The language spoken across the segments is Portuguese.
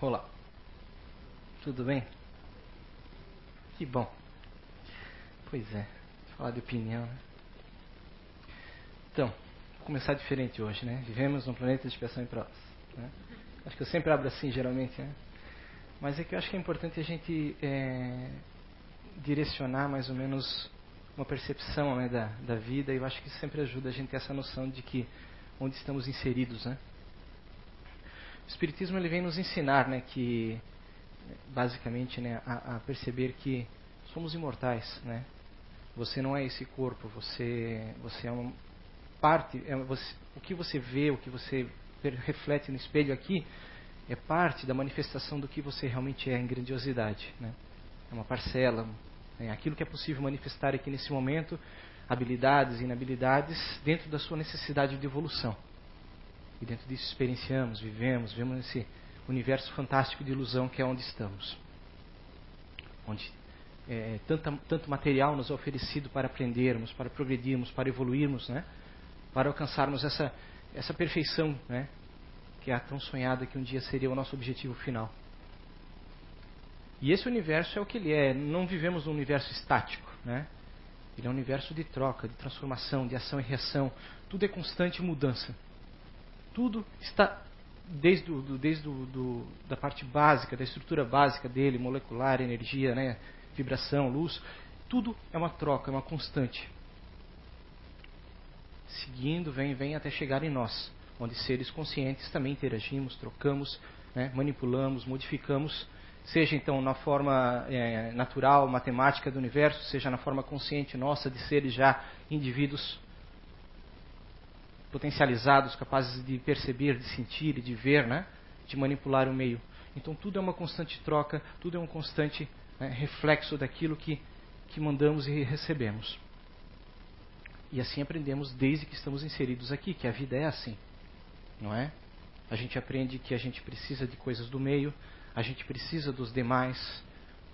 Olá. Tudo bem? Que bom. Pois é, falar de opinião, né? Então, vou começar diferente hoje, né? Vivemos num planeta de expiação e provas. Né? Acho que eu sempre abro assim, geralmente, né? Mas é que eu acho que é importante a gente é, direcionar mais ou menos uma percepção né, da, da vida e eu acho que sempre ajuda a gente ter essa noção de que onde estamos inseridos, né? O Espiritismo ele vem nos ensinar, né, que basicamente, né, a, a perceber que somos imortais, né? Você não é esse corpo, você você é uma parte, é você, o que você vê, o que você reflete no espelho aqui é parte da manifestação do que você realmente é em grandiosidade, né? É uma parcela, né? aquilo que é possível manifestar aqui nesse momento, habilidades e inabilidades dentro da sua necessidade de evolução. E dentro disso experienciamos, vivemos, vemos esse universo fantástico de ilusão que é onde estamos. Onde é, tanto, tanto material nos é oferecido para aprendermos, para progredirmos, para evoluirmos, né? para alcançarmos essa, essa perfeição né? que é a tão sonhada que um dia seria o nosso objetivo final. E esse universo é o que ele é. Não vivemos num universo estático, né? Ele é um universo de troca, de transformação, de ação e reação. Tudo é constante mudança. Tudo está desde, do, desde do, do, da parte básica, da estrutura básica dele, molecular, energia, né? vibração, luz. Tudo é uma troca, é uma constante. Seguindo, vem, vem até chegar em nós, onde seres conscientes também interagimos, trocamos, né? manipulamos, modificamos seja então na forma é, natural, matemática do universo, seja na forma consciente nossa de seres já indivíduos potencializados, capazes de perceber, de sentir e de ver, né? de manipular o meio. Então tudo é uma constante troca, tudo é um constante né, reflexo daquilo que, que mandamos e recebemos. E assim aprendemos desde que estamos inseridos aqui, que a vida é assim, não é? A gente aprende que a gente precisa de coisas do meio, a gente precisa dos demais.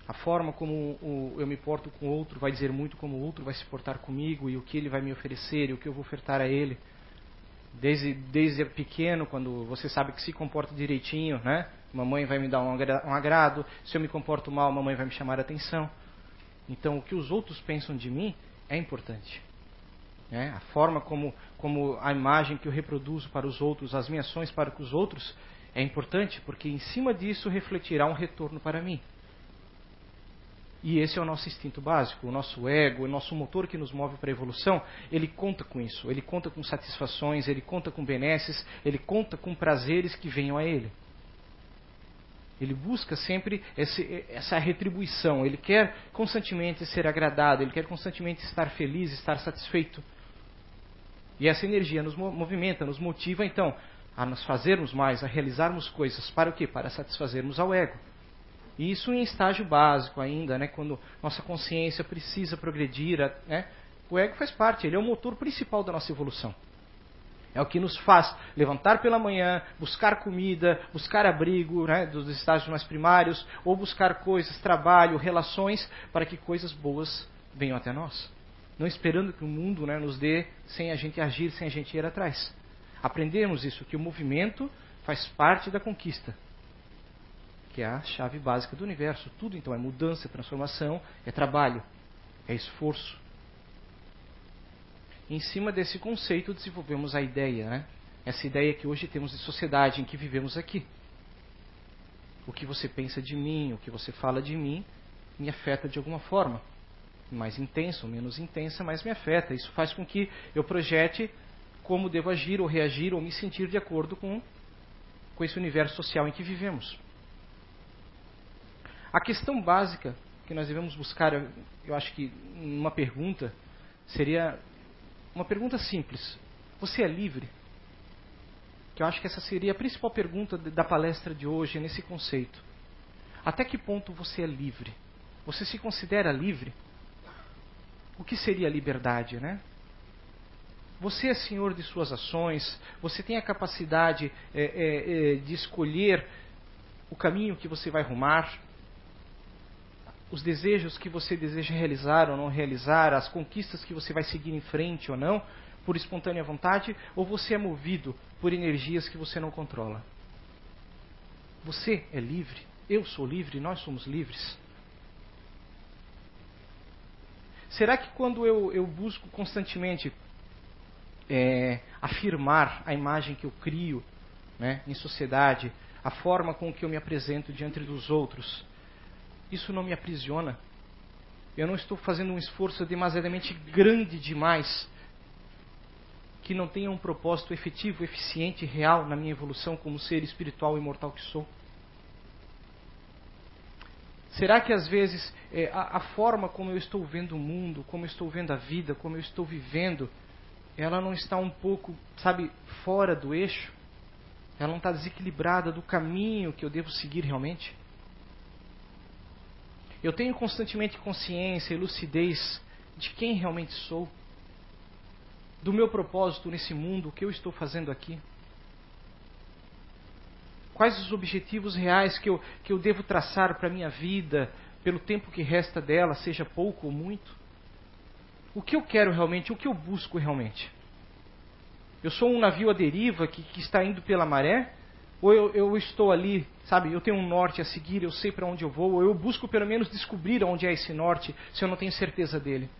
A forma como o, eu me porto com o outro vai dizer muito como o outro vai se portar comigo e o que ele vai me oferecer e o que eu vou ofertar a ele. Desde, desde pequeno, quando você sabe que se comporta direitinho, né? Mamãe vai me dar um, agrado. Se eu me comporto mal, mamãe vai me chamar a atenção. Então, o que os outros pensam de mim é importante. Né? A forma como, como a imagem que eu reproduzo para os outros, as minhas ações para os outros, é importante porque em cima disso refletirá um retorno para mim. E esse é o nosso instinto básico, o nosso ego, o nosso motor que nos move para a evolução. Ele conta com isso, ele conta com satisfações, ele conta com benesses, ele conta com prazeres que venham a ele. Ele busca sempre esse, essa retribuição, ele quer constantemente ser agradado, ele quer constantemente estar feliz, estar satisfeito. E essa energia nos movimenta, nos motiva então a nos fazermos mais, a realizarmos coisas. Para o quê? Para satisfazermos ao ego. E isso em estágio básico ainda, né? quando nossa consciência precisa progredir. Né? O ego faz parte, ele é o motor principal da nossa evolução. É o que nos faz levantar pela manhã, buscar comida, buscar abrigo né, dos estágios mais primários, ou buscar coisas, trabalho, relações, para que coisas boas venham até nós. Não esperando que o mundo né, nos dê sem a gente agir, sem a gente ir atrás aprendemos isso, que o movimento faz parte da conquista, que é a chave básica do universo. Tudo então é mudança, é transformação, é trabalho, é esforço. Em cima desse conceito desenvolvemos a ideia, né? essa ideia que hoje temos de sociedade em que vivemos aqui. O que você pensa de mim, o que você fala de mim, me afeta de alguma forma. Mais intensa ou menos intensa, mas me afeta. Isso faz com que eu projete como devo agir ou reagir ou me sentir de acordo com, com esse universo social em que vivemos. A questão básica que nós devemos buscar, eu acho que uma pergunta, seria uma pergunta simples: Você é livre? Que eu acho que essa seria a principal pergunta da palestra de hoje, nesse conceito. Até que ponto você é livre? Você se considera livre? O que seria liberdade, né? Você é senhor de suas ações, você tem a capacidade é, é, é, de escolher o caminho que você vai rumar, os desejos que você deseja realizar ou não realizar, as conquistas que você vai seguir em frente ou não, por espontânea vontade, ou você é movido por energias que você não controla. Você é livre, eu sou livre, nós somos livres. Será que quando eu, eu busco constantemente é, afirmar a imagem que eu crio né, em sociedade, a forma com que eu me apresento diante dos outros, isso não me aprisiona? Eu não estou fazendo um esforço demasiadamente grande demais que não tenha um propósito efetivo, eficiente real na minha evolução como ser espiritual e imortal que sou? Será que às vezes é, a, a, forma como eu estou vendo o mundo, como eu estou vendo a vida, como eu estou vivendo, ela não está um pouco, sabe, fora do eixo? Ela não está desequilibrada do caminho que eu devo seguir realmente? Eu tenho constantemente consciência e lucidez de quem realmente sou, do meu propósito nesse mundo, o que eu estou fazendo aqui. Quais os objetivos reais que eu, que eu devo traçar para a minha vida, pelo tempo que resta dela, seja pouco ou muito? O que eu quero realmente, o que eu busco realmente? Eu sou um navio à deriva que, que está indo pela maré? Ou eu, eu, estou ali, sabe, eu tenho um norte a seguir, eu sei para onde eu vou, ou eu busco pelo menos descobrir onde é esse norte, se eu não tenho certeza dele.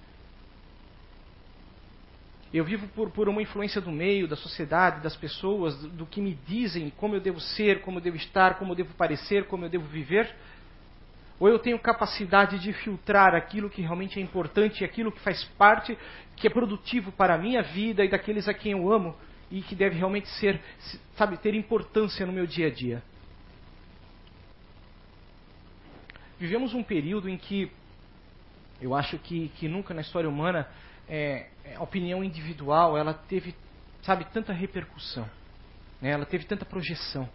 Eu vivo por, por uma influência do meio, da sociedade, das pessoas, do, do que me dizem, como eu devo ser, como eu devo estar, como eu devo parecer, como eu devo viver. Ou eu tenho capacidade de filtrar aquilo que realmente é importante, aquilo que faz parte, que é produtivo para a minha vida e daqueles a quem eu amo e que deve realmente ser, sabe, ter importância no meu dia a dia. Vivemos um período em que eu acho que, que nunca na história humana é, é, a opinião individual ela teve, sabe, tanta repercussão, né? ela teve tanta projeção.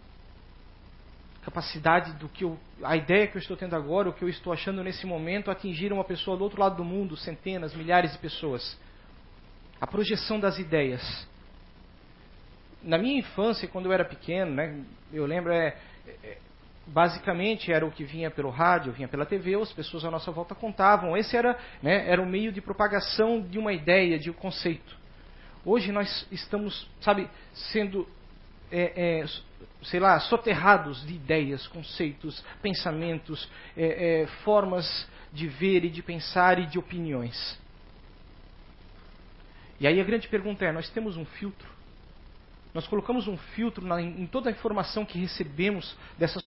Capacidade do que eu, a ideia que eu estou tendo agora, o que eu estou achando nesse momento, atingir uma pessoa do outro lado do mundo, centenas, milhares de pessoas. A projeção das ideias. Na minha infância, quando eu era pequeno, né, eu lembro, é, é basicamente era o que vinha pelo rádio, vinha pela TV, as pessoas à nossa volta contavam. Esse era, né, era o meio de propagação de uma ideia, de um conceito. Hoje nós estamos, sabe, sendo, é, é, sei lá, soterrados de ideias, conceitos, pensamentos, é, é formas de ver e de pensar e de opiniões. E aí a grande pergunta é: nós temos um filtro? Nós colocamos um filtro na, em toda a informação que recebemos dessa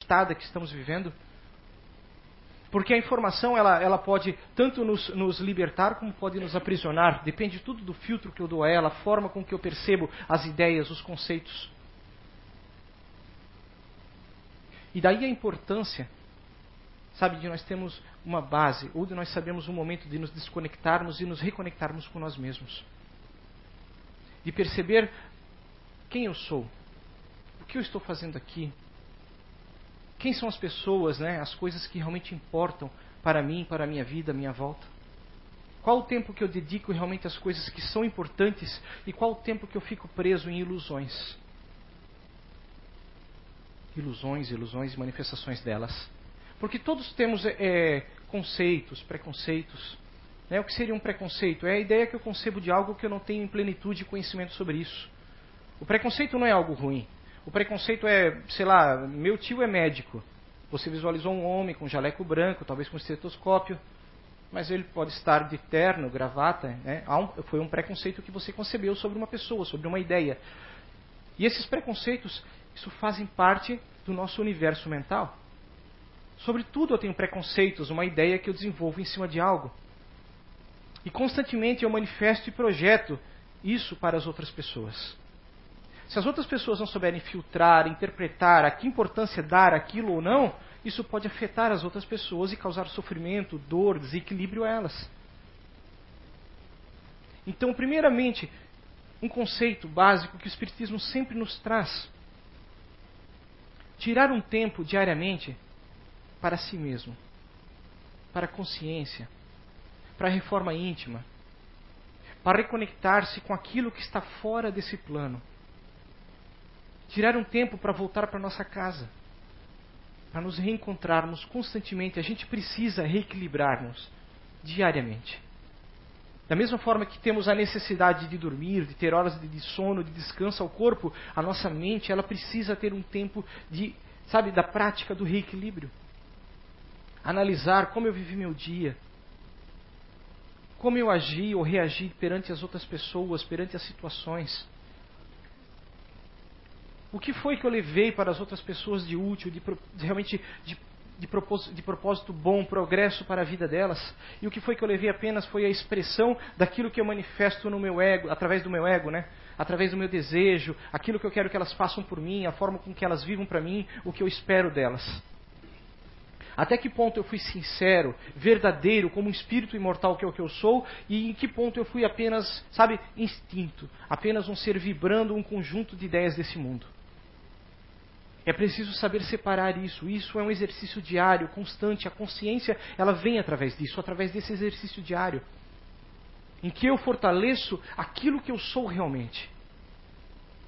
estada que estamos vivendo? Porque a informação ela, ela pode tanto nos, nos, libertar como pode nos aprisionar. Depende tudo do filtro que eu dou a ela, a forma com que eu percebo as ideias, os conceitos. E daí a importância, sabe, de nós termos uma base, ou de nós sabermos um momento de nos desconectarmos e nos reconectarmos com nós mesmos. De perceber quem eu sou, o que eu estou fazendo aqui, quem são as pessoas, né, as coisas que realmente importam para mim, para a minha vida, a minha volta? Qual o tempo que eu dedico realmente às coisas que são importantes e qual o tempo que eu fico preso em ilusões? Ilusões, ilusões e manifestações delas. Porque todos temos é, conceitos, preconceitos. Né? O que seria um preconceito? É a ideia que eu concebo de algo que eu não tenho em plenitude de conhecimento sobre isso. O preconceito não é algo ruim. O preconceito é, sei lá, meu tio é médico. Você visualizou um homem com jaleco branco, talvez com estetoscópio, mas ele pode estar de terno, gravata. Né? foi um preconceito que você concebeu sobre uma pessoa, sobre uma ideia. E esses preconceitos, isso fazem parte do nosso universo mental. Sobre tudo eu tenho preconceitos, uma ideia que eu desenvolvo em cima de algo. E constantemente eu manifesto e projeto isso para as outras pessoas. Se as outras pessoas não souberem filtrar, interpretar a que importância dar aquilo ou não, isso pode afetar as outras pessoas e causar sofrimento, dor, desequilíbrio a elas. Então, primeiramente, um conceito básico que o Espiritismo sempre nos traz: tirar um tempo diariamente para si mesmo, para a consciência, para a reforma íntima, para reconectar-se com aquilo que está fora desse plano tirar um tempo para voltar para nossa casa, para nos reencontrarmos constantemente. A gente precisa reequilibrar-nos diariamente. Da mesma forma que temos a necessidade de dormir, de ter horas de sono, de descanso ao corpo, a nossa mente ela precisa ter um tempo de sabe, da prática do reequilíbrio. Analisar como eu vivi meu dia, como eu agi ou reagi perante as outras pessoas, perante as situações. O que foi que eu levei para as outras pessoas de útil, de, de realmente de, de, propósito, de propósito bom, progresso para a vida delas? E o que foi que eu levei apenas foi a expressão daquilo que eu manifesto no meu ego, através do meu ego, né? Através do meu desejo, aquilo que eu quero que elas façam por mim, a forma com que elas vivam para mim, o que eu espero delas. Até que ponto eu fui sincero, verdadeiro, como um espírito imortal que é o que eu sou, e em que ponto eu fui apenas, sabe, instinto, apenas um ser vibrando um conjunto de ideias desse mundo. É preciso saber separar isso. Isso é um exercício diário, constante. A consciência, ela vem através disso, através desse exercício diário. Em que eu fortaleço aquilo que eu sou realmente.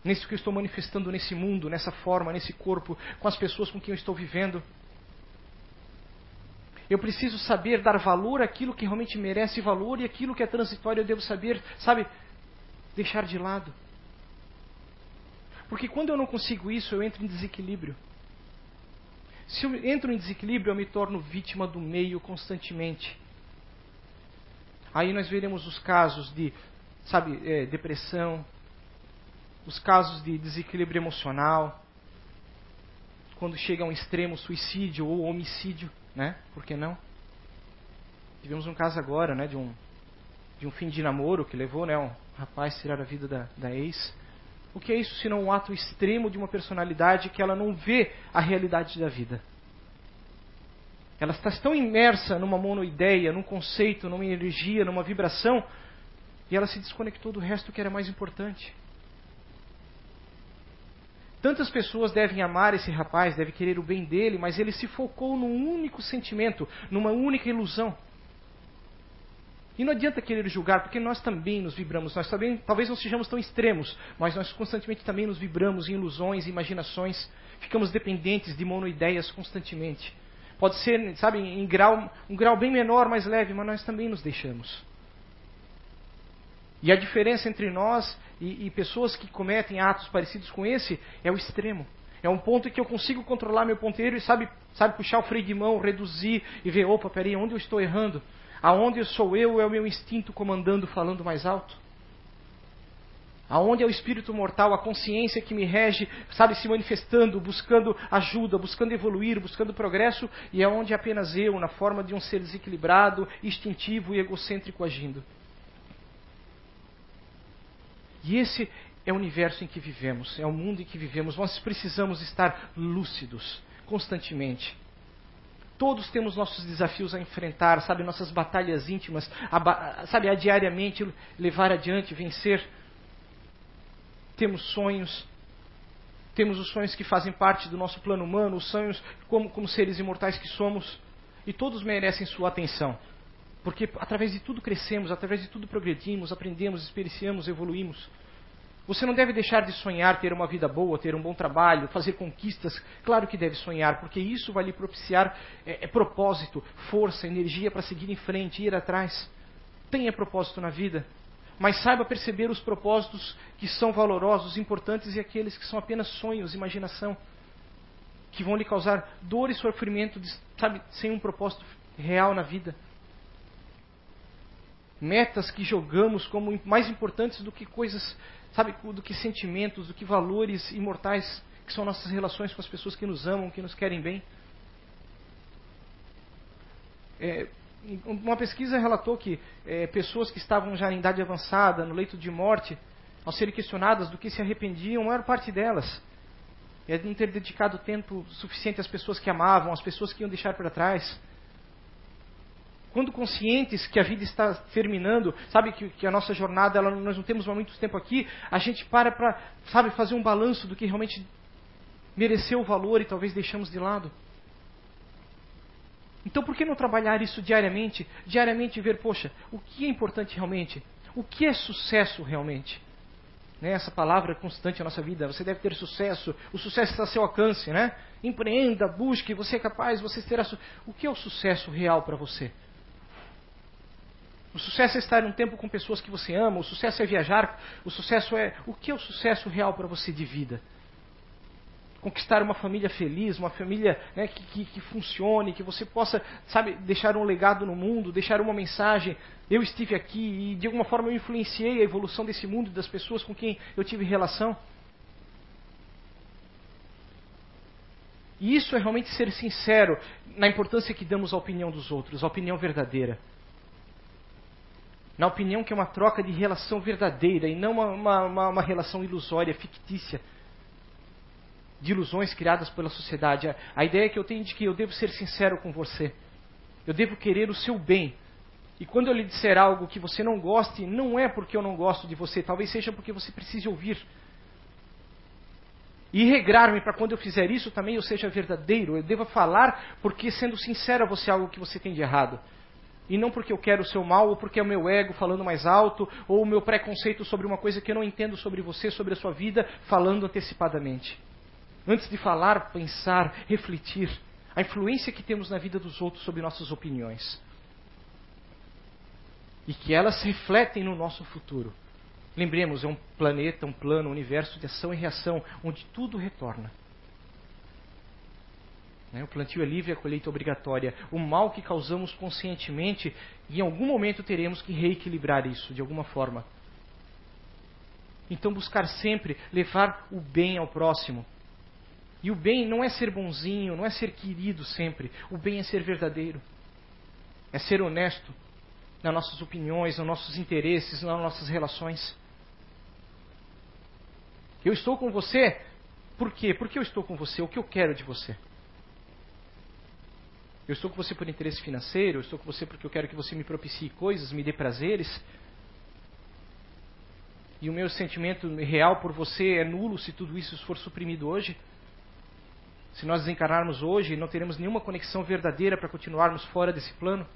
Nisso que eu estou manifestando nesse mundo, nessa forma, nesse corpo, com as pessoas com quem eu estou vivendo. Eu preciso saber dar valor àquilo que realmente merece valor e aquilo que é transitório eu devo saber, sabe, deixar de lado. Porque quando eu não consigo isso, eu entro em desequilíbrio. Se eu entro em desequilíbrio, eu me torno vítima do meio constantemente. Aí nós veremos os casos de, sabe, é, depressão, os casos de desequilíbrio emocional, quando chega a um extremo suicídio ou homicídio, né? Por que não? Tivemos um caso agora, né, de um de um fim de namoro que levou, né, um rapaz a tirar a vida da, da ex. O que é isso senão um ato extremo de uma personalidade que ela não vê a realidade da vida? Ela está tão imersa numa monoideia, num conceito, numa energia, numa vibração, e ela se desconectou do resto que era mais importante. Tantas pessoas devem amar esse rapaz, devem querer o bem dele, mas ele se focou num único sentimento, numa única ilusão. E não adianta querer julgar, porque nós também nos vibramos. Nós também, talvez não sejamos tão extremos, mas nós constantemente também nos vibramos em ilusões, imaginações. Ficamos dependentes de monoideias constantemente. Pode ser, sabe, em grau, um grau bem menor, mais leve, mas nós também nos deixamos. E a diferença entre nós e, e pessoas que cometem atos parecidos com esse é o extremo. É um ponto em que eu consigo controlar meu ponteiro e sabe, sabe puxar o freio de mão, reduzir e ver, opa, peraí, onde eu estou errando? Aonde sou eu é o meu instinto comandando, falando mais alto? Aonde é o espírito mortal, a consciência que me rege, sabe, se manifestando, buscando ajuda, buscando evoluir, buscando progresso, e é onde apenas eu, na forma de um ser desequilibrado, instintivo e egocêntrico agindo. E esse é o universo em que vivemos, é o mundo em que vivemos. Nós precisamos estar lúcidos constantemente. Todos temos nossos desafios a enfrentar, sabe, nossas batalhas íntimas, a, sabe, a diariamente levar adiante, vencer. Temos sonhos, temos os sonhos que fazem parte do nosso plano humano, os sonhos como, como seres imortais que somos, e todos merecem sua atenção. Porque através de tudo crescemos, através de tudo progredimos, aprendemos, experienciamos, evoluímos. Você não deve deixar de sonhar ter uma vida boa, ter um bom trabalho, fazer conquistas. Claro que deve sonhar, porque isso vai lhe propiciar é, é propósito, força, energia para seguir em frente, ir atrás. Tenha propósito na vida, mas saiba perceber os propósitos que são valorosos, importantes e aqueles que são apenas sonhos, imaginação, que vão lhe causar dor e sofrimento, sabe, sem um propósito real na vida metas que jogamos como mais importantes do que coisas sabe, do que sentimentos, do que valores imortais que são nossas relações com as pessoas que nos amam, que nos querem bem. É, uma pesquisa relatou que é, pessoas que estavam já em idade avançada, no leito de morte, ao serem questionadas do que se arrependiam, a maior parte delas é de não ter dedicado tempo suficiente às pessoas que amavam, às pessoas que iam deixar para trás quando conscientes que a vida está terminando, sabe que, que a nossa jornada, ela, nós não temos muito tempo aqui, a gente para para, sabe, fazer um balanço do que realmente mereceu o valor e talvez deixamos de lado. Então por que não trabalhar isso diariamente? Diariamente ver, poxa, o que é importante realmente? O que é sucesso realmente? Né, essa palavra constante na nossa vida. Você deve ter sucesso. O sucesso está ao seu alcance, né? Empreenda, busque, você é capaz, você terá. Su... O que é o sucesso real para você? O sucesso é estar um tempo com pessoas que você ama, o sucesso é viajar, o sucesso é. O que é o sucesso real para você de vida? conquistar uma família feliz, uma família né, que, que, que, funcione, que você possa, sabe, deixar um legado no mundo, deixar uma mensagem. Eu estive aqui e de alguma forma eu influenciei a evolução desse mundo e das pessoas com quem eu tive relação. E isso é realmente ser sincero na importância que damos à opinião dos outros, à opinião verdadeira. Na opinião que é uma troca de relação verdadeira e não uma, uma, uma relação ilusória, fictícia, de ilusões criadas pela sociedade. A, a ideia que eu tenho de que eu devo ser sincero com você, eu devo querer o seu bem. E quando eu lhe disser algo que você não goste, não é porque eu não gosto de você, talvez seja porque você precise ouvir. E regrar-me para quando eu fizer isso também eu seja verdadeiro. Eu devo falar porque, sendo sincero a você, algo que você tem de errado. E não porque eu quero o seu mal, ou porque é o meu ego falando mais alto, ou o meu preconceito sobre uma coisa que eu não entendo sobre você, sobre a sua vida, falando antecipadamente. Antes de falar, pensar, refletir. A influência que temos na vida dos outros sobre nossas opiniões. E que elas refletem no nosso futuro. Lembremos, é um planeta, um plano, um universo de ação e reação, onde tudo retorna. Né, o plantio é livre, a colheita é obrigatória. O mal que causamos conscientemente, em algum momento teremos que reequilibrar isso, de alguma forma. Então, buscar sempre levar o bem ao próximo. E o bem não é ser bonzinho, não é ser querido sempre. O bem é ser verdadeiro. É ser honesto nas nossas opiniões, nos nossos interesses, nas nossas relações. Eu estou com você, por quê? Porque eu estou com você, o que eu quero de você. Eu estou com você por interesse financeiro, eu estou com você porque eu quero que você me propicie coisas, me dê prazeres. E o meu sentimento real por você é nulo se tudo isso for suprimido hoje. Se nós desencarnarmos hoje, não teremos nenhuma conexão verdadeira para continuarmos fora desse plano.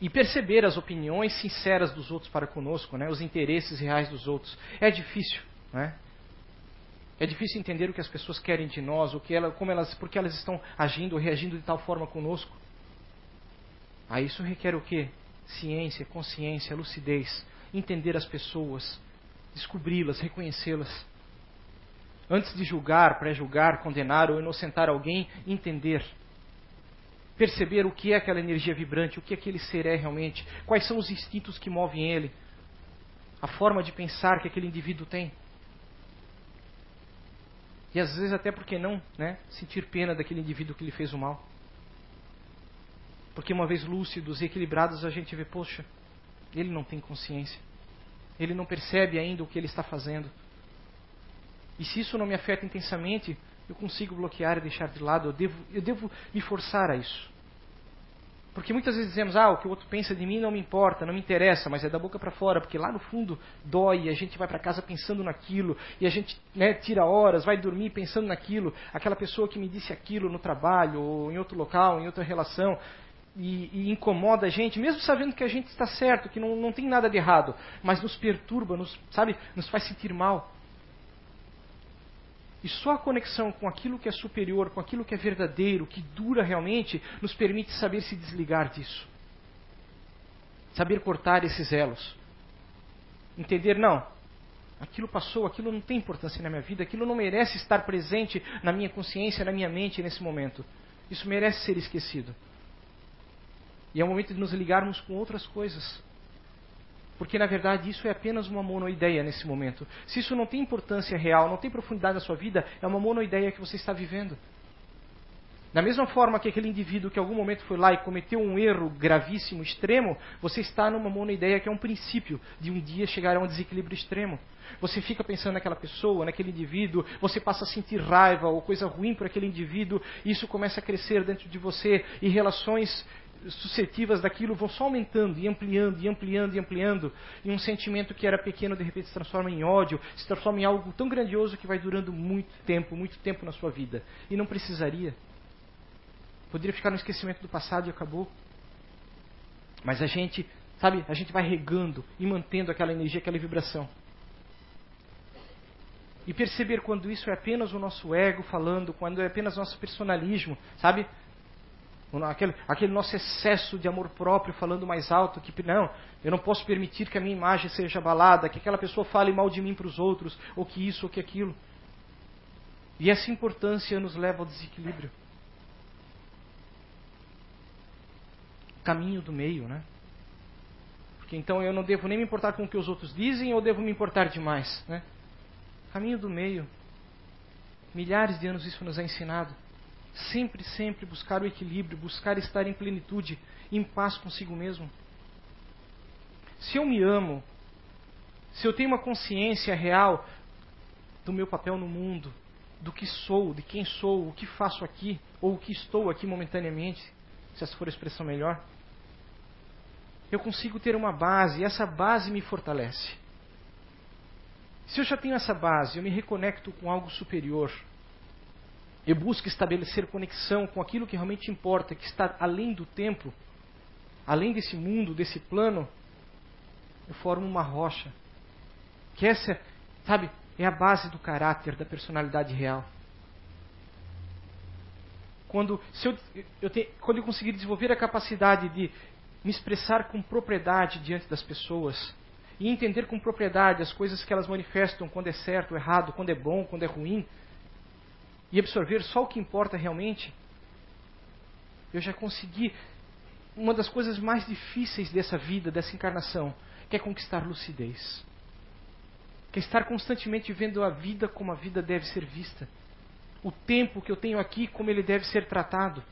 e perceber as opiniões sinceras dos outros para conosco, né? os interesses reais dos outros. É difícil, né? É difícil entender o que as pessoas querem de nós, o que ela, como elas, porque elas estão agindo ou reagindo de tal forma conosco. Aí isso requer o quê? Ciência, consciência, lucidez, entender as pessoas, descobri-las, reconhecê-las. Antes de julgar, pré-julgar, condenar ou inocentar alguém, entender perceber o que é aquela energia vibrante, o que aquele ser é realmente, quais são os instintos que movem ele, a forma de pensar que aquele indivíduo tem. E às vezes até porque não, né, sentir pena daquele indivíduo que lhe fez o mal. Porque uma vez lúcidos e equilibrados a gente vê, poxa, ele não tem consciência. Ele não percebe ainda o que ele está fazendo. E se isso não me afeta intensamente, eu consigo bloquear e deixar de lado, eu devo, eu devo me forçar a isso. Porque muitas vezes dizemos, ah, o que o outro pensa de mim não me importa, não me interessa, mas é da boca para fora, porque lá no fundo dói, a gente vai para casa pensando naquilo, e a gente né, tira horas, vai dormir pensando naquilo, aquela pessoa que me disse aquilo no trabalho, ou em outro local, em outra relação, e, e incomoda a gente, mesmo sabendo que a gente está certo, que não, não tem nada de errado, mas nos perturba, nos, sabe, nos faz sentir mal. E só a conexão com aquilo que é superior, com aquilo que é verdadeiro, que dura realmente, nos permite saber se desligar disso. Saber cortar esses elos. Entender, não, aquilo passou, aquilo não tem importância na minha vida, aquilo não merece estar presente na minha consciência, na minha mente nesse momento. Isso merece ser esquecido. E é o momento de nos ligarmos com outras coisas. Porque na verdade isso é apenas uma monoideia nesse momento. Se isso não tem importância real, não tem profundidade na sua vida, é uma monoideia que você está vivendo. Da mesma forma que aquele indivíduo que em algum momento foi lá e cometeu um erro gravíssimo, extremo, você está numa monoideia que é um princípio de um dia chegar a um desequilíbrio extremo. Você fica pensando naquela pessoa, naquele indivíduo, você passa a sentir raiva ou coisa ruim por aquele indivíduo, e isso começa a crescer dentro de você, e relações suscetivas daquilo vão só aumentando e ampliando e ampliando e ampliando, e um sentimento que era pequeno de repente se transforma em ódio, se transforma em algo tão grandioso que vai durando muito tempo, muito tempo na sua vida. E não precisaria. Poderia ficar no esquecimento do passado e acabou. Mas a gente, sabe, a gente vai regando e mantendo aquela energia, aquela vibração. E perceber quando isso é apenas o nosso ego falando, quando é apenas nosso personalismo, sabe? Aquele, aquele nosso excesso de amor próprio falando mais alto que não, eu não posso permitir que a minha imagem seja abalada, que aquela pessoa fale mal de mim para os outros, ou que isso ou que aquilo. E essa importância nos leva ao desequilíbrio. Caminho do meio, né? Porque então eu não devo nem me importar com o que os outros dizem, ou devo me importar demais, né? Caminho do meio. Milhares de anos isso nos é ensinado. Sempre, sempre buscar o equilíbrio, buscar estar em plenitude, em paz consigo mesmo. Se eu me amo, se eu tenho uma consciência real do meu papel no mundo, do que sou, de quem sou, o que faço aqui, ou o que estou aqui momentaneamente, se essa for a expressão melhor, eu consigo ter uma base e essa base me fortalece. Se eu já tenho essa base, eu me reconecto com algo superior, eu busco estabelecer conexão com aquilo que realmente importa, que está além do tempo, além desse mundo, desse plano. Eu formo uma rocha. Que essa, sabe, é a base do caráter, da personalidade real. Quando, se eu, eu te, quando eu conseguir desenvolver a capacidade de me expressar com propriedade diante das pessoas e entender com propriedade as coisas que elas manifestam quando é certo, errado, quando é bom, quando é ruim, e absorver só o que importa realmente, eu já consegui uma das coisas mais difíceis dessa vida, dessa encarnação, que é conquistar lucidez. Que é estar constantemente vendo a vida como a vida deve ser vista. O tempo que eu tenho aqui, como ele deve ser tratado.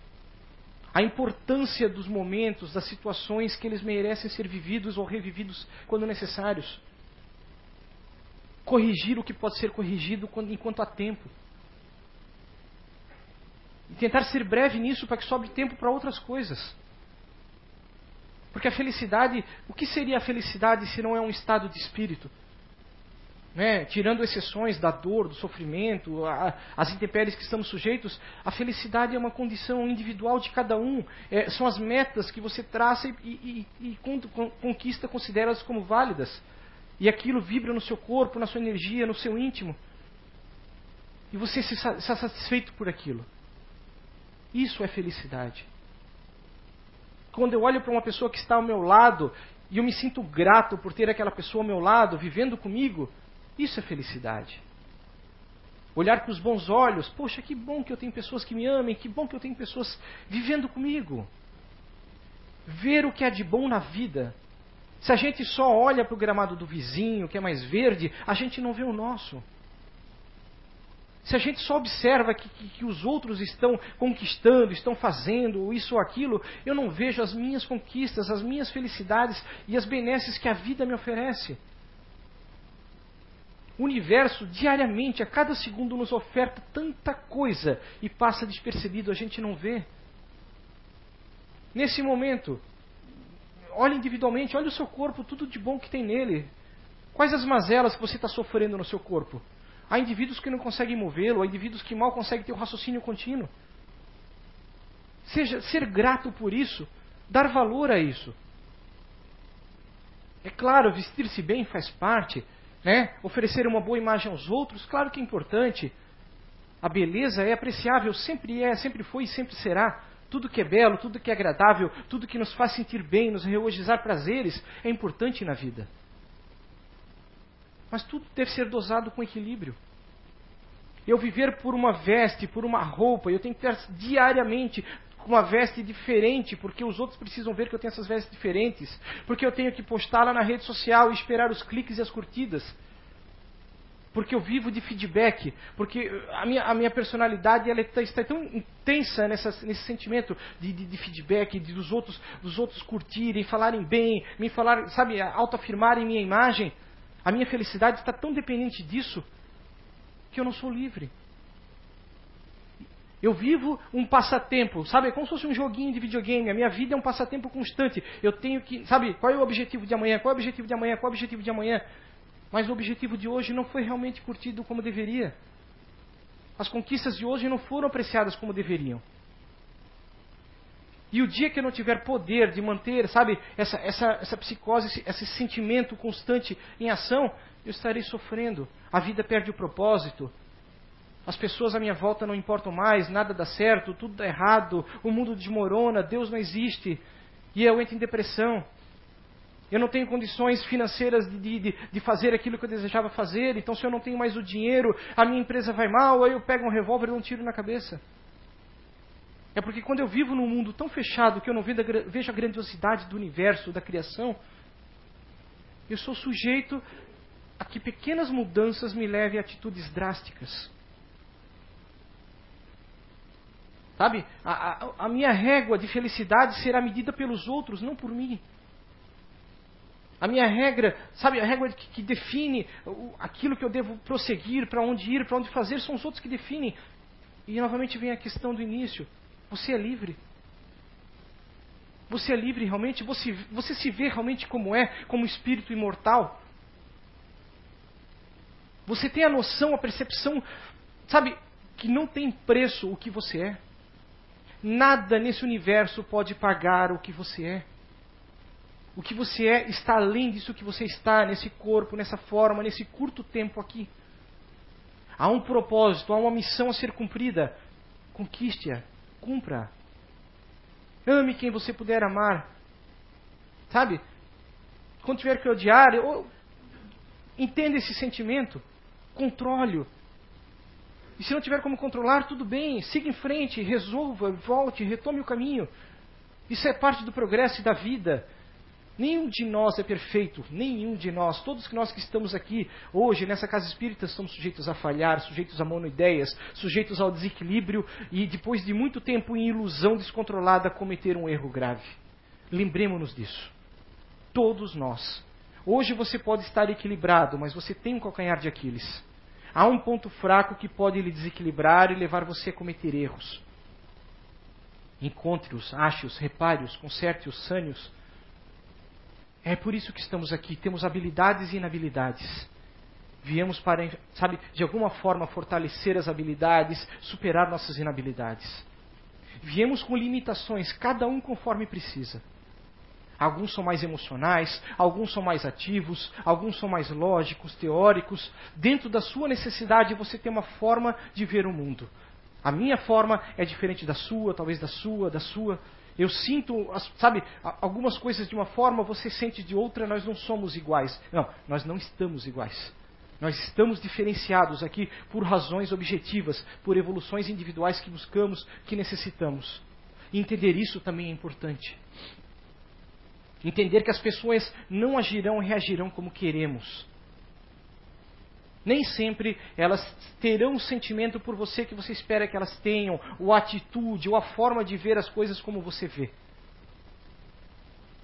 A importância dos momentos, das situações que eles merecem ser vividos ou revividos quando necessários. Corrigir o que pode ser corrigido enquanto há tempo. E tentar ser breve nisso para que sobre tempo para outras coisas. Porque a felicidade, o que seria a felicidade se não é um estado de espírito? Né? Tirando exceções da dor, do sofrimento, a, as intempéries que estamos sujeitos, a felicidade é uma condição individual de cada um. É, são as metas que você traça e, e, e, e conquista, considera-as como válidas. E aquilo vibra no seu corpo, na sua energia, no seu íntimo. E você se, está satisfeito por aquilo. Isso é felicidade. Quando eu olho para uma pessoa que está ao meu lado e eu me sinto grato por ter aquela pessoa ao meu lado, vivendo comigo, isso é felicidade. Olhar com os bons olhos, poxa, que bom que eu tenho pessoas que me amem, que bom que eu tenho pessoas vivendo comigo. Ver o que há de bom na vida. Se a gente só olha para o gramado do vizinho, que é mais verde, a gente não vê o nosso. Se a gente só observa que, que, que, os outros estão conquistando, estão fazendo isso ou aquilo, eu não vejo as minhas conquistas, as minhas felicidades e as benesses que a vida me oferece. O universo, diariamente, a cada segundo, nos oferta tanta coisa e passa despercebido, a gente não vê. Nesse momento, olhe individualmente, olhe o seu corpo, tudo de bom que tem nele. Quais as mazelas que você está sofrendo no seu corpo? Há indivíduos que não conseguem movê-lo, há indivíduos que mal conseguem ter o um raciocínio contínuo. Seja ser grato por isso, dar valor a isso. É claro, vestir-se bem faz parte, né? Oferecer uma boa imagem aos outros, claro que é importante. A beleza é apreciável, sempre é, sempre foi e sempre será. Tudo que é belo, tudo que é agradável, tudo que nos faz sentir bem, nos regozijar prazeres, é importante na vida. Mas tudo deve ser dosado com equilíbrio. Eu viver por uma veste, por uma roupa, eu tenho que ter diariamente uma veste diferente, porque os outros precisam ver que eu tenho essas vestes diferentes, porque eu tenho que postá-la na rede social e esperar os cliques e as curtidas, porque eu vivo de feedback, porque a minha, a minha personalidade ela está, está tão intensa nessa, nesse sentimento de, de, de feedback, de, dos, outros, dos outros curtirem, falarem bem, me falar, sabe, autoafirmarem minha imagem, a minha felicidade está tão dependente disso que eu não sou livre. Eu vivo um passatempo, sabe? É como se fosse um joguinho de videogame. A minha vida é um passatempo constante. Eu tenho que, sabe? Qual é o objetivo de amanhã? Qual é o objetivo de amanhã? Qual é o objetivo de amanhã? Mas o objetivo de hoje não foi realmente curtido como deveria. As conquistas de hoje não foram apreciadas como deveriam. E o dia que eu não tiver poder de manter, sabe, essa, essa, essa psicose, esse, esse sentimento constante em ação, eu estarei sofrendo. A vida perde o propósito. As pessoas à minha volta não importam mais, nada dá certo, tudo dá errado, o mundo desmorona, Deus não existe. E eu entro em depressão. Eu não tenho condições financeiras de, de, de, fazer aquilo que eu desejava fazer, então se eu não tenho mais o dinheiro, a minha empresa vai mal, aí eu pego um revólver e dou um tiro na cabeça. É porque quando eu vivo num mundo tão fechado que eu não vejo a grandiosidade do universo, da criação, eu sou sujeito a que pequenas mudanças me levem a atitudes drásticas. Sabe? A, a, a minha régua de felicidade será medida pelos outros, não por mim. A minha regra, sabe, a regra que, que define aquilo que eu devo prosseguir, para onde ir, para onde fazer, são os outros que definem. E novamente vem a questão do início. Você é livre. Você é livre realmente? Você, você se vê realmente como é, como espírito imortal? Você tem a noção, a percepção, sabe, que não tem preço o que você é? Nada nesse universo pode pagar o que você é. O que você é está além disso que você está, nesse corpo, nessa forma, nesse curto tempo aqui. Há um propósito, há uma missão a ser cumprida. Conquiste-a, cumpra. Ame quem você puder amar. Sabe? Quando tiver que odiar, entenda esse sentimento. Controle-o. E se não tiver como controlar, tudo bem, siga em frente, resolva, volte, retome o caminho. Isso é parte do progresso e da vida. Nenhum de nós é perfeito, nenhum de nós. Todos que nós que estamos aqui hoje nessa casa espírita estamos sujeitos a falhar, sujeitos a monoideias, sujeitos ao desequilíbrio e depois de muito tempo em ilusão descontrolada cometer um erro grave. Lembremos-nos disso. Todos nós. Hoje você pode estar equilibrado, mas você tem um calcanhar de Aquiles. Há um ponto fraco que pode lhe desequilibrar e levar você a cometer erros. Encontre-os, ache-os, repare-os, conserte-os, sane-os é por isso que estamos aqui. Temos habilidades e inabilidades. Viemos para, sabe, de alguma forma fortalecer as habilidades, superar nossas inabilidades. Viemos com limitações, cada um conforme precisa. Alguns são mais emocionais, alguns são mais ativos, alguns são mais lógicos, teóricos. Dentro da sua necessidade, você tem uma forma de ver o mundo. A minha forma é diferente da sua, talvez da sua, da sua. Eu sinto, sabe, algumas coisas de uma forma, você sente de outra, nós não somos iguais. Não, nós não estamos iguais. Nós estamos diferenciados aqui por razões objetivas, por evoluções individuais que buscamos, que necessitamos. E entender isso também é importante. Entender que as pessoas não agirão e reagirão como queremos. Nem sempre elas terão o sentimento por você que você espera que elas tenham, ou a atitude, ou a forma de ver as coisas como você vê.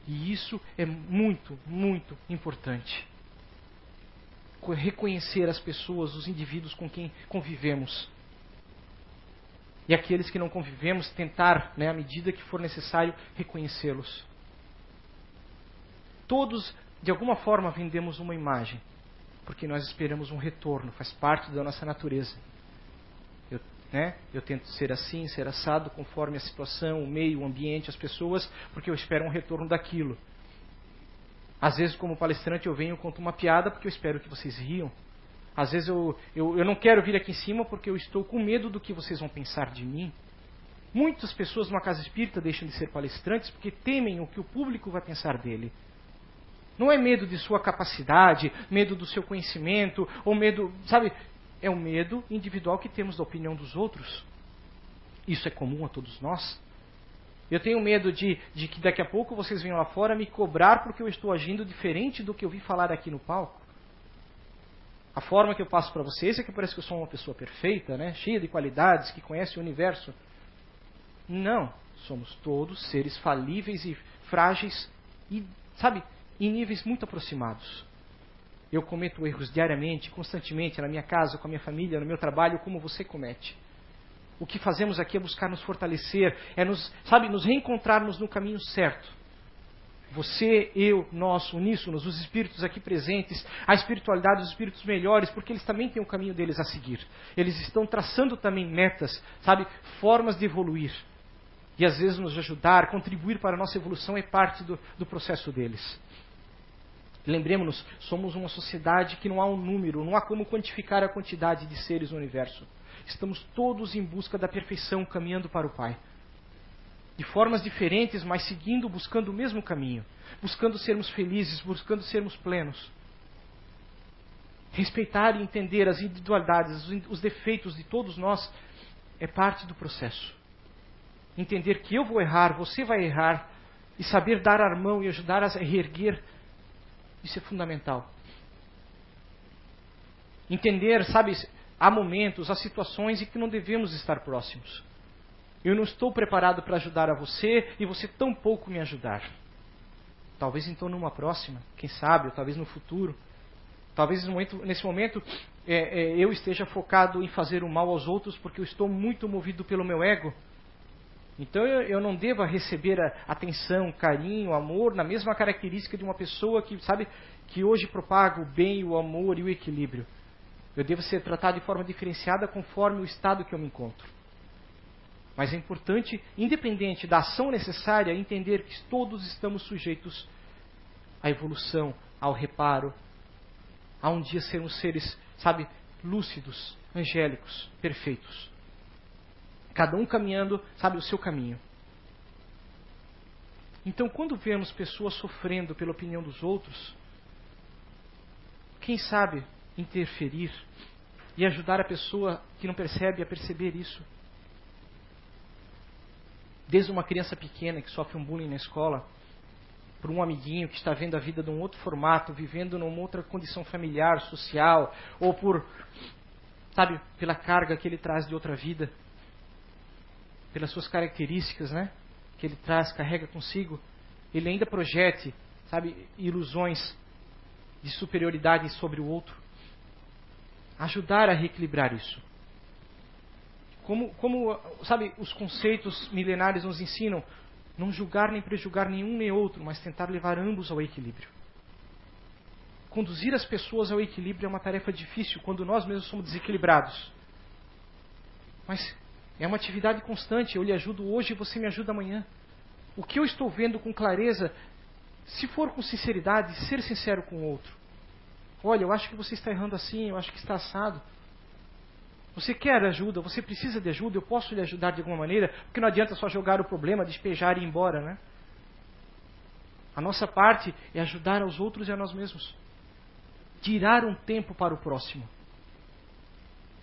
E isso é muito, muito importante. Reconhecer as pessoas, os indivíduos com quem convivemos. E aqueles que não convivemos, tentar, né, à medida que for necessário, reconhecê-los. Todos, de alguma forma, vendemos uma imagem porque nós esperamos um retorno, faz parte da nossa natureza. Eu, né, eu tento ser assim, ser assado, conforme a situação, o meio, o ambiente, as pessoas, porque eu espero um retorno daquilo. Às vezes, como palestrante, eu venho e conto uma piada porque eu espero que vocês riam. Às vezes, eu, eu, eu não quero vir aqui em cima porque eu estou com medo do que vocês vão pensar de mim. Muitas pessoas numa casa espírita deixam de ser palestrantes porque temem o que o público vai pensar dele. Não é medo de sua capacidade, medo do seu conhecimento, ou medo, sabe? É o medo individual que temos da opinião dos outros. Isso é comum a todos nós. Eu tenho medo de, de que daqui a pouco vocês venham lá fora me cobrar porque eu estou agindo diferente do que eu vi falar aqui no palco. A forma que eu passo para vocês é que parece que eu sou uma pessoa perfeita, né? cheia de qualidades, que conhece o universo. Não, somos todos seres falíveis e frágeis e, sabe, em níveis muito aproximados. Eu cometo erros diariamente, constantemente, na minha casa, com a minha família, no meu trabalho, como você comete. O que fazemos aqui é buscar nos fortalecer, é nos, sabe, nos reencontrarmos no caminho certo. Você, eu, nós, uníssonos, os espíritos aqui presentes, a espiritualidade dos espíritos melhores, porque eles também têm o caminho deles a seguir. Eles estão traçando também metas, sabe, formas de evoluir. E às vezes nos ajudar, contribuir para a nossa evolução é parte do, do processo deles. Lembremos-nos, somos uma sociedade que não há um número, não há como quantificar a quantidade de seres no universo. estamos todos em busca da perfeição, caminhando para o Pai. De formas diferentes, mas seguindo, buscando o mesmo caminho, buscando sermos felizes, buscando sermos plenos. Respeitar e entender as individualidades, os defeitos de todos nós é parte do processo. Entender que eu vou errar, você vai errar, e saber dar a mão e ajudar a reerguer, isso é fundamental. Entender, sabe, há momentos, há situações em que não devemos estar próximos. Eu não estou preparado para ajudar a você e você tão pouco me ajudar. Talvez então numa próxima, quem sabe, ou talvez no futuro. Talvez nesse momento é, é, eu esteja focado em fazer o mal aos outros porque eu estou muito movido pelo meu ego. Então eu, eu não devo receber atenção, carinho, amor na mesma característica de uma pessoa que sabe que hoje propaga o bem, o amor e o equilíbrio. Eu devo ser tratado de forma diferenciada conforme o estado que eu me encontro. Mas é importante, independente da ação necessária, entender que todos estamos sujeitos à evolução, ao reparo, a um dia sermos seres, sabe, lúcidos, angélicos, perfeitos. Cada um caminhando, sabe, o seu caminho. Então, quando vemos pessoas sofrendo pela opinião dos outros, quem sabe interferir e ajudar a pessoa que não percebe a perceber isso? Desde uma criança pequena que sofre um bullying na escola, por um amiguinho que está vendo a vida de um outro formato, vivendo numa outra condição familiar, social, ou por, sabe, pela carga que ele traz de outra vida, pelas suas características, né, que ele traz, carrega consigo, ele ainda projete, sabe, ilusões de superioridade sobre o outro. Ajudar a reequilibrar isso. Como, como, sabe, os conceitos milenares nos ensinam, não julgar nem prejulgar nenhum nem outro, mas tentar levar ambos ao equilíbrio. Conduzir as pessoas ao equilíbrio é uma tarefa difícil quando nós mesmos somos desequilibrados. Mas é uma atividade constante. Eu lhe ajudo hoje e você me ajuda amanhã. O que eu estou vendo com clareza, se for com sinceridade, ser sincero com o outro. Olha, eu acho que você está errando assim, eu acho que está assado. Você quer ajuda, você precisa de ajuda, eu posso lhe ajudar de alguma maneira, porque não adianta só jogar o problema, despejar e ir embora, né? A nossa parte é ajudar aos outros e a nós mesmos. Tirar um tempo para o próximo.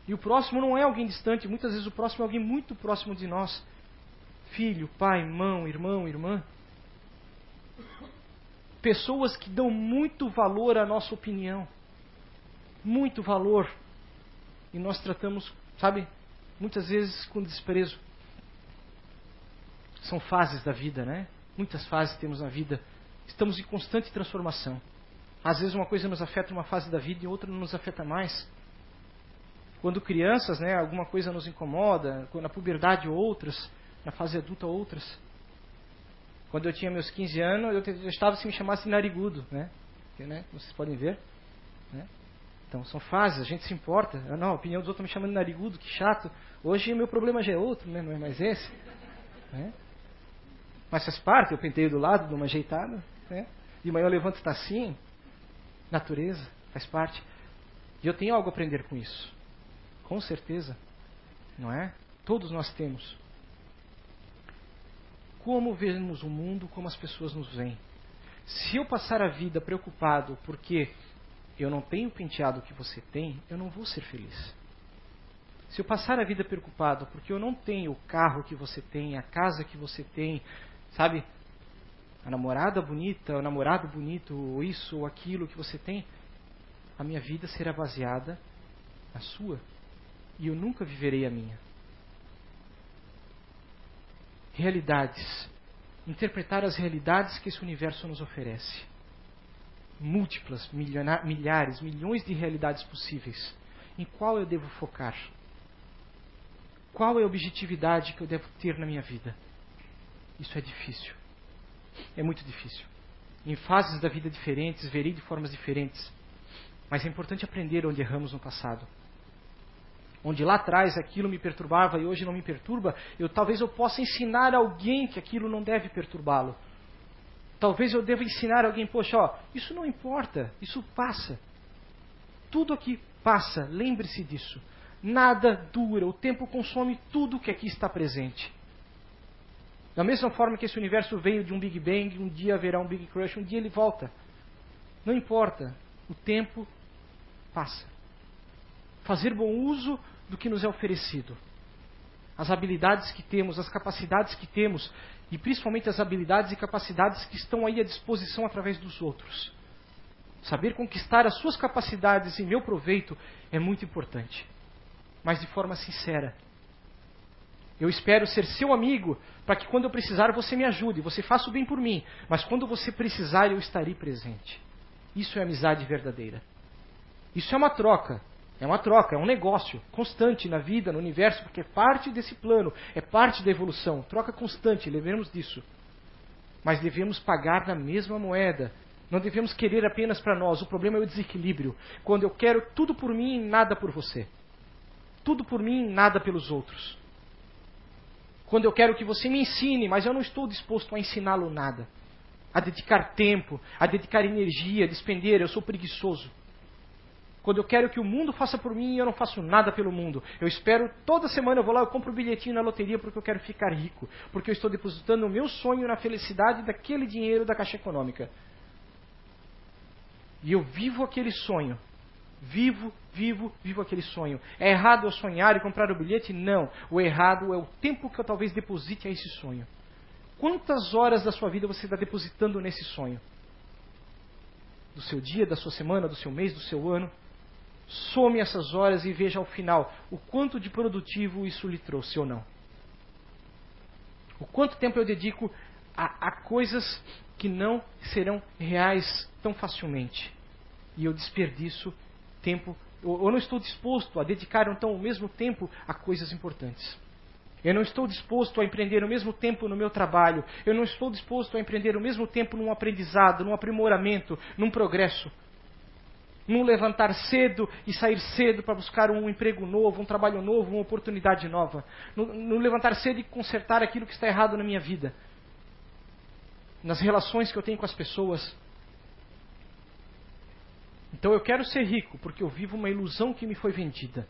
E o próximo não é alguém distante, muitas vezes o próximo é alguém muito próximo de nós. Filho, pai, irmão, irmão, irmã. Pessoas que dão muito valor à nossa opinião. Muito valor e nós tratamos, sabe, muitas vezes com desprezo. São fases da vida, né? Muitas fases temos na vida. Estamos em constante transformação. Às vezes uma coisa nos afeta uma fase da vida e outra não nos afeta mais. Quando crianças, né, alguma coisa nos incomoda, na puberdade outras, na fase adulta outras. Quando eu tinha meus 15 anos, eu estava se me chamasse narigudo, né? Porque, né, vocês podem ver, né? Então, são fases, a gente se importa. Eu, não, a opinião dos outros me chamando de narigudo, que chato. Hoje meu problema já é outro, né? não é mais esse. Né? Mas faz parte, eu pentei do lado, dou uma ajeitada. Né? De manhã eu levanto e está assim. Natureza, faz parte. E eu tenho algo a aprender com isso. Com certeza. Não é? Todos nós temos. Como vemos o mundo, como as pessoas nos veem. Se eu passar a vida preocupado porque eu não tenho o penteado que você tem, eu não vou ser feliz. Se eu passar a vida preocupado porque eu não tenho o carro que você tem, a casa que você tem, sabe? A namorada bonita, o namorado bonito, ou isso ou aquilo que você tem, a minha vida será baseada na sua. E eu nunca viverei a minha. Realidades. Interpretar as realidades que esse universo nos oferece múltiplas, milhares, milhões de realidades possíveis. Em qual eu devo focar? Qual é a objetividade que eu devo ter na minha vida? Isso é difícil. É muito difícil. Em fases da vida diferentes, verei de formas diferentes. Mas é importante aprender onde erramos no passado. Onde lá atrás aquilo me perturbava e hoje não me perturba, eu talvez eu possa ensinar alguém que aquilo não deve perturbá-lo. Talvez eu deva ensinar alguém, poxa, ó, isso não importa, isso passa. Tudo aqui passa, lembre-se disso. Nada dura, o tempo consome tudo que aqui está presente. Da mesma forma que esse universo veio de um Big Bang, um dia haverá um Big Crush, um dia ele volta. Não importa, o tempo passa. Fazer bom uso do que nos é oferecido. As habilidades que temos, as capacidades que temos, e principalmente as habilidades e capacidades que estão aí à disposição através dos outros. Saber conquistar as suas capacidades em meu proveito é muito importante, mas de forma sincera. Eu espero ser seu amigo para que quando eu precisar você me ajude, você faça o bem por mim, mas quando você precisar eu estarei presente. Isso é amizade verdadeira. Isso é uma troca. É uma troca, é um negócio constante na vida, no universo, porque é parte desse plano, é parte da evolução. Troca constante, lembremos disso. Mas devemos pagar na mesma moeda. Não devemos querer apenas para nós. O problema é o desequilíbrio. Quando eu quero tudo por mim e nada por você. Tudo por mim e nada pelos outros. Quando eu quero que você me ensine, mas eu não estou disposto a ensiná-lo nada. A dedicar tempo, a dedicar energia, a despender, eu sou preguiçoso. Quando eu quero que o mundo faça por mim, eu não faço nada pelo mundo. Eu espero, toda semana eu vou lá, eu compro um bilhetinho na loteria porque eu quero ficar rico. Porque eu estou depositando o meu sonho na felicidade daquele dinheiro da Caixa Econômica. E eu vivo aquele sonho. Vivo, vivo, vivo aquele sonho. É errado eu sonhar e comprar o bilhete? Não. O errado é o tempo que eu talvez deposite a esse sonho. Quantas horas da sua vida você está depositando nesse sonho? Do seu dia, da sua semana, do seu mês, do seu ano? Some essas horas e veja ao final o quanto de produtivo isso lhe trouxe ou não. O quanto tempo eu dedico a, a coisas que não serão reais tão facilmente. E eu desperdiço tempo, eu, eu não estou disposto a dedicar então o mesmo tempo a coisas importantes. Eu não estou disposto a empreender o mesmo tempo no meu trabalho. Eu não estou disposto a empreender o mesmo tempo num aprendizado, num aprimoramento, num progresso num levantar cedo e sair cedo para buscar um emprego novo, um trabalho novo, uma oportunidade nova. No, no, levantar cedo e consertar aquilo que está errado na minha vida. Nas relações que eu tenho com as pessoas. Então eu quero ser rico porque eu vivo uma ilusão que me foi vendida.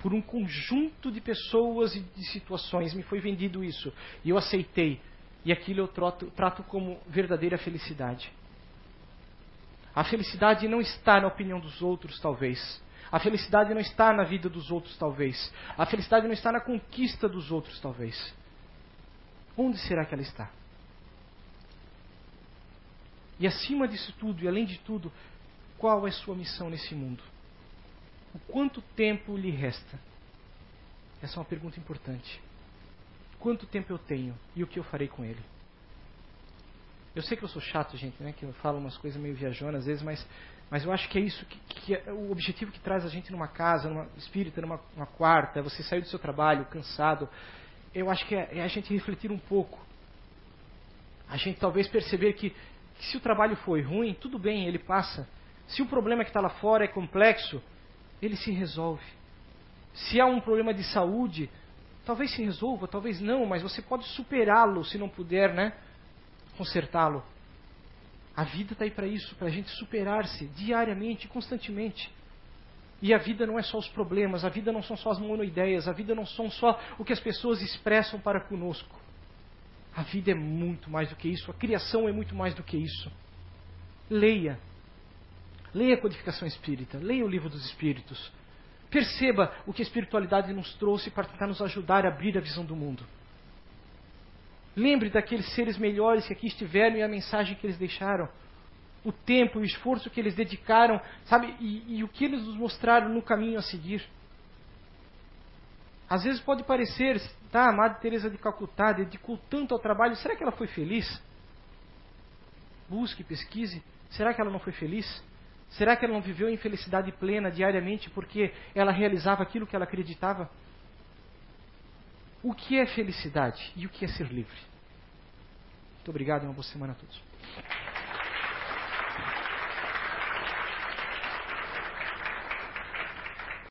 Por um conjunto de pessoas e de situações me foi vendido isso. E eu aceitei. E aquilo eu trato, trato como verdadeira felicidade. A felicidade não está na opinião dos outros, talvez. A felicidade não está na vida dos outros, talvez. A felicidade não está na conquista dos outros, talvez. Onde será que ela está? E acima disso tudo, e além de tudo, qual é sua missão nesse mundo? O quanto tempo lhe resta? Essa é uma pergunta importante. Quanto tempo eu tenho e o que eu farei com ele? Eu sei que eu sou chato, gente, né? Que eu falo umas coisas meio viajonas às vezes, mas, mas eu acho que é isso que, que é o objetivo que traz a gente numa casa, numa espírita, numa, numa quarta, você sair do seu trabalho cansado. Eu acho que é, é a gente refletir um pouco. A gente talvez perceber que, que se o trabalho foi ruim, tudo bem, ele passa. Se o problema que está lá fora é complexo, ele se resolve. Se há um problema de saúde, talvez se resolva, talvez não, mas você pode superá-lo se não puder, né? Consertá-lo. A vida está aí para isso, para a gente superar-se diariamente, constantemente. E a vida não é só os problemas, a vida não são só as monoideias, a vida não são só o que as pessoas expressam para conosco. A vida é muito mais do que isso, a criação é muito mais do que isso. Leia. Leia a codificação espírita, leia o livro dos espíritos. Perceba o que a espiritualidade nos trouxe para tentar nos ajudar a abrir a visão do mundo. Lembre daqueles seres melhores que aqui estiveram e a mensagem que eles deixaram. O tempo e o esforço que eles dedicaram, sabe? E, e o que eles nos mostraram no caminho a seguir. Às vezes pode parecer, tá, a Madre Teresa de Calcutá dedicou tanto ao trabalho, será que ela foi feliz? Busque, pesquise. Será que ela não foi feliz? Será que ela não viveu em felicidade plena diariamente porque ela realizava aquilo que ela acreditava? O que é felicidade e o que é ser livre. Muito obrigado e uma boa semana a todos.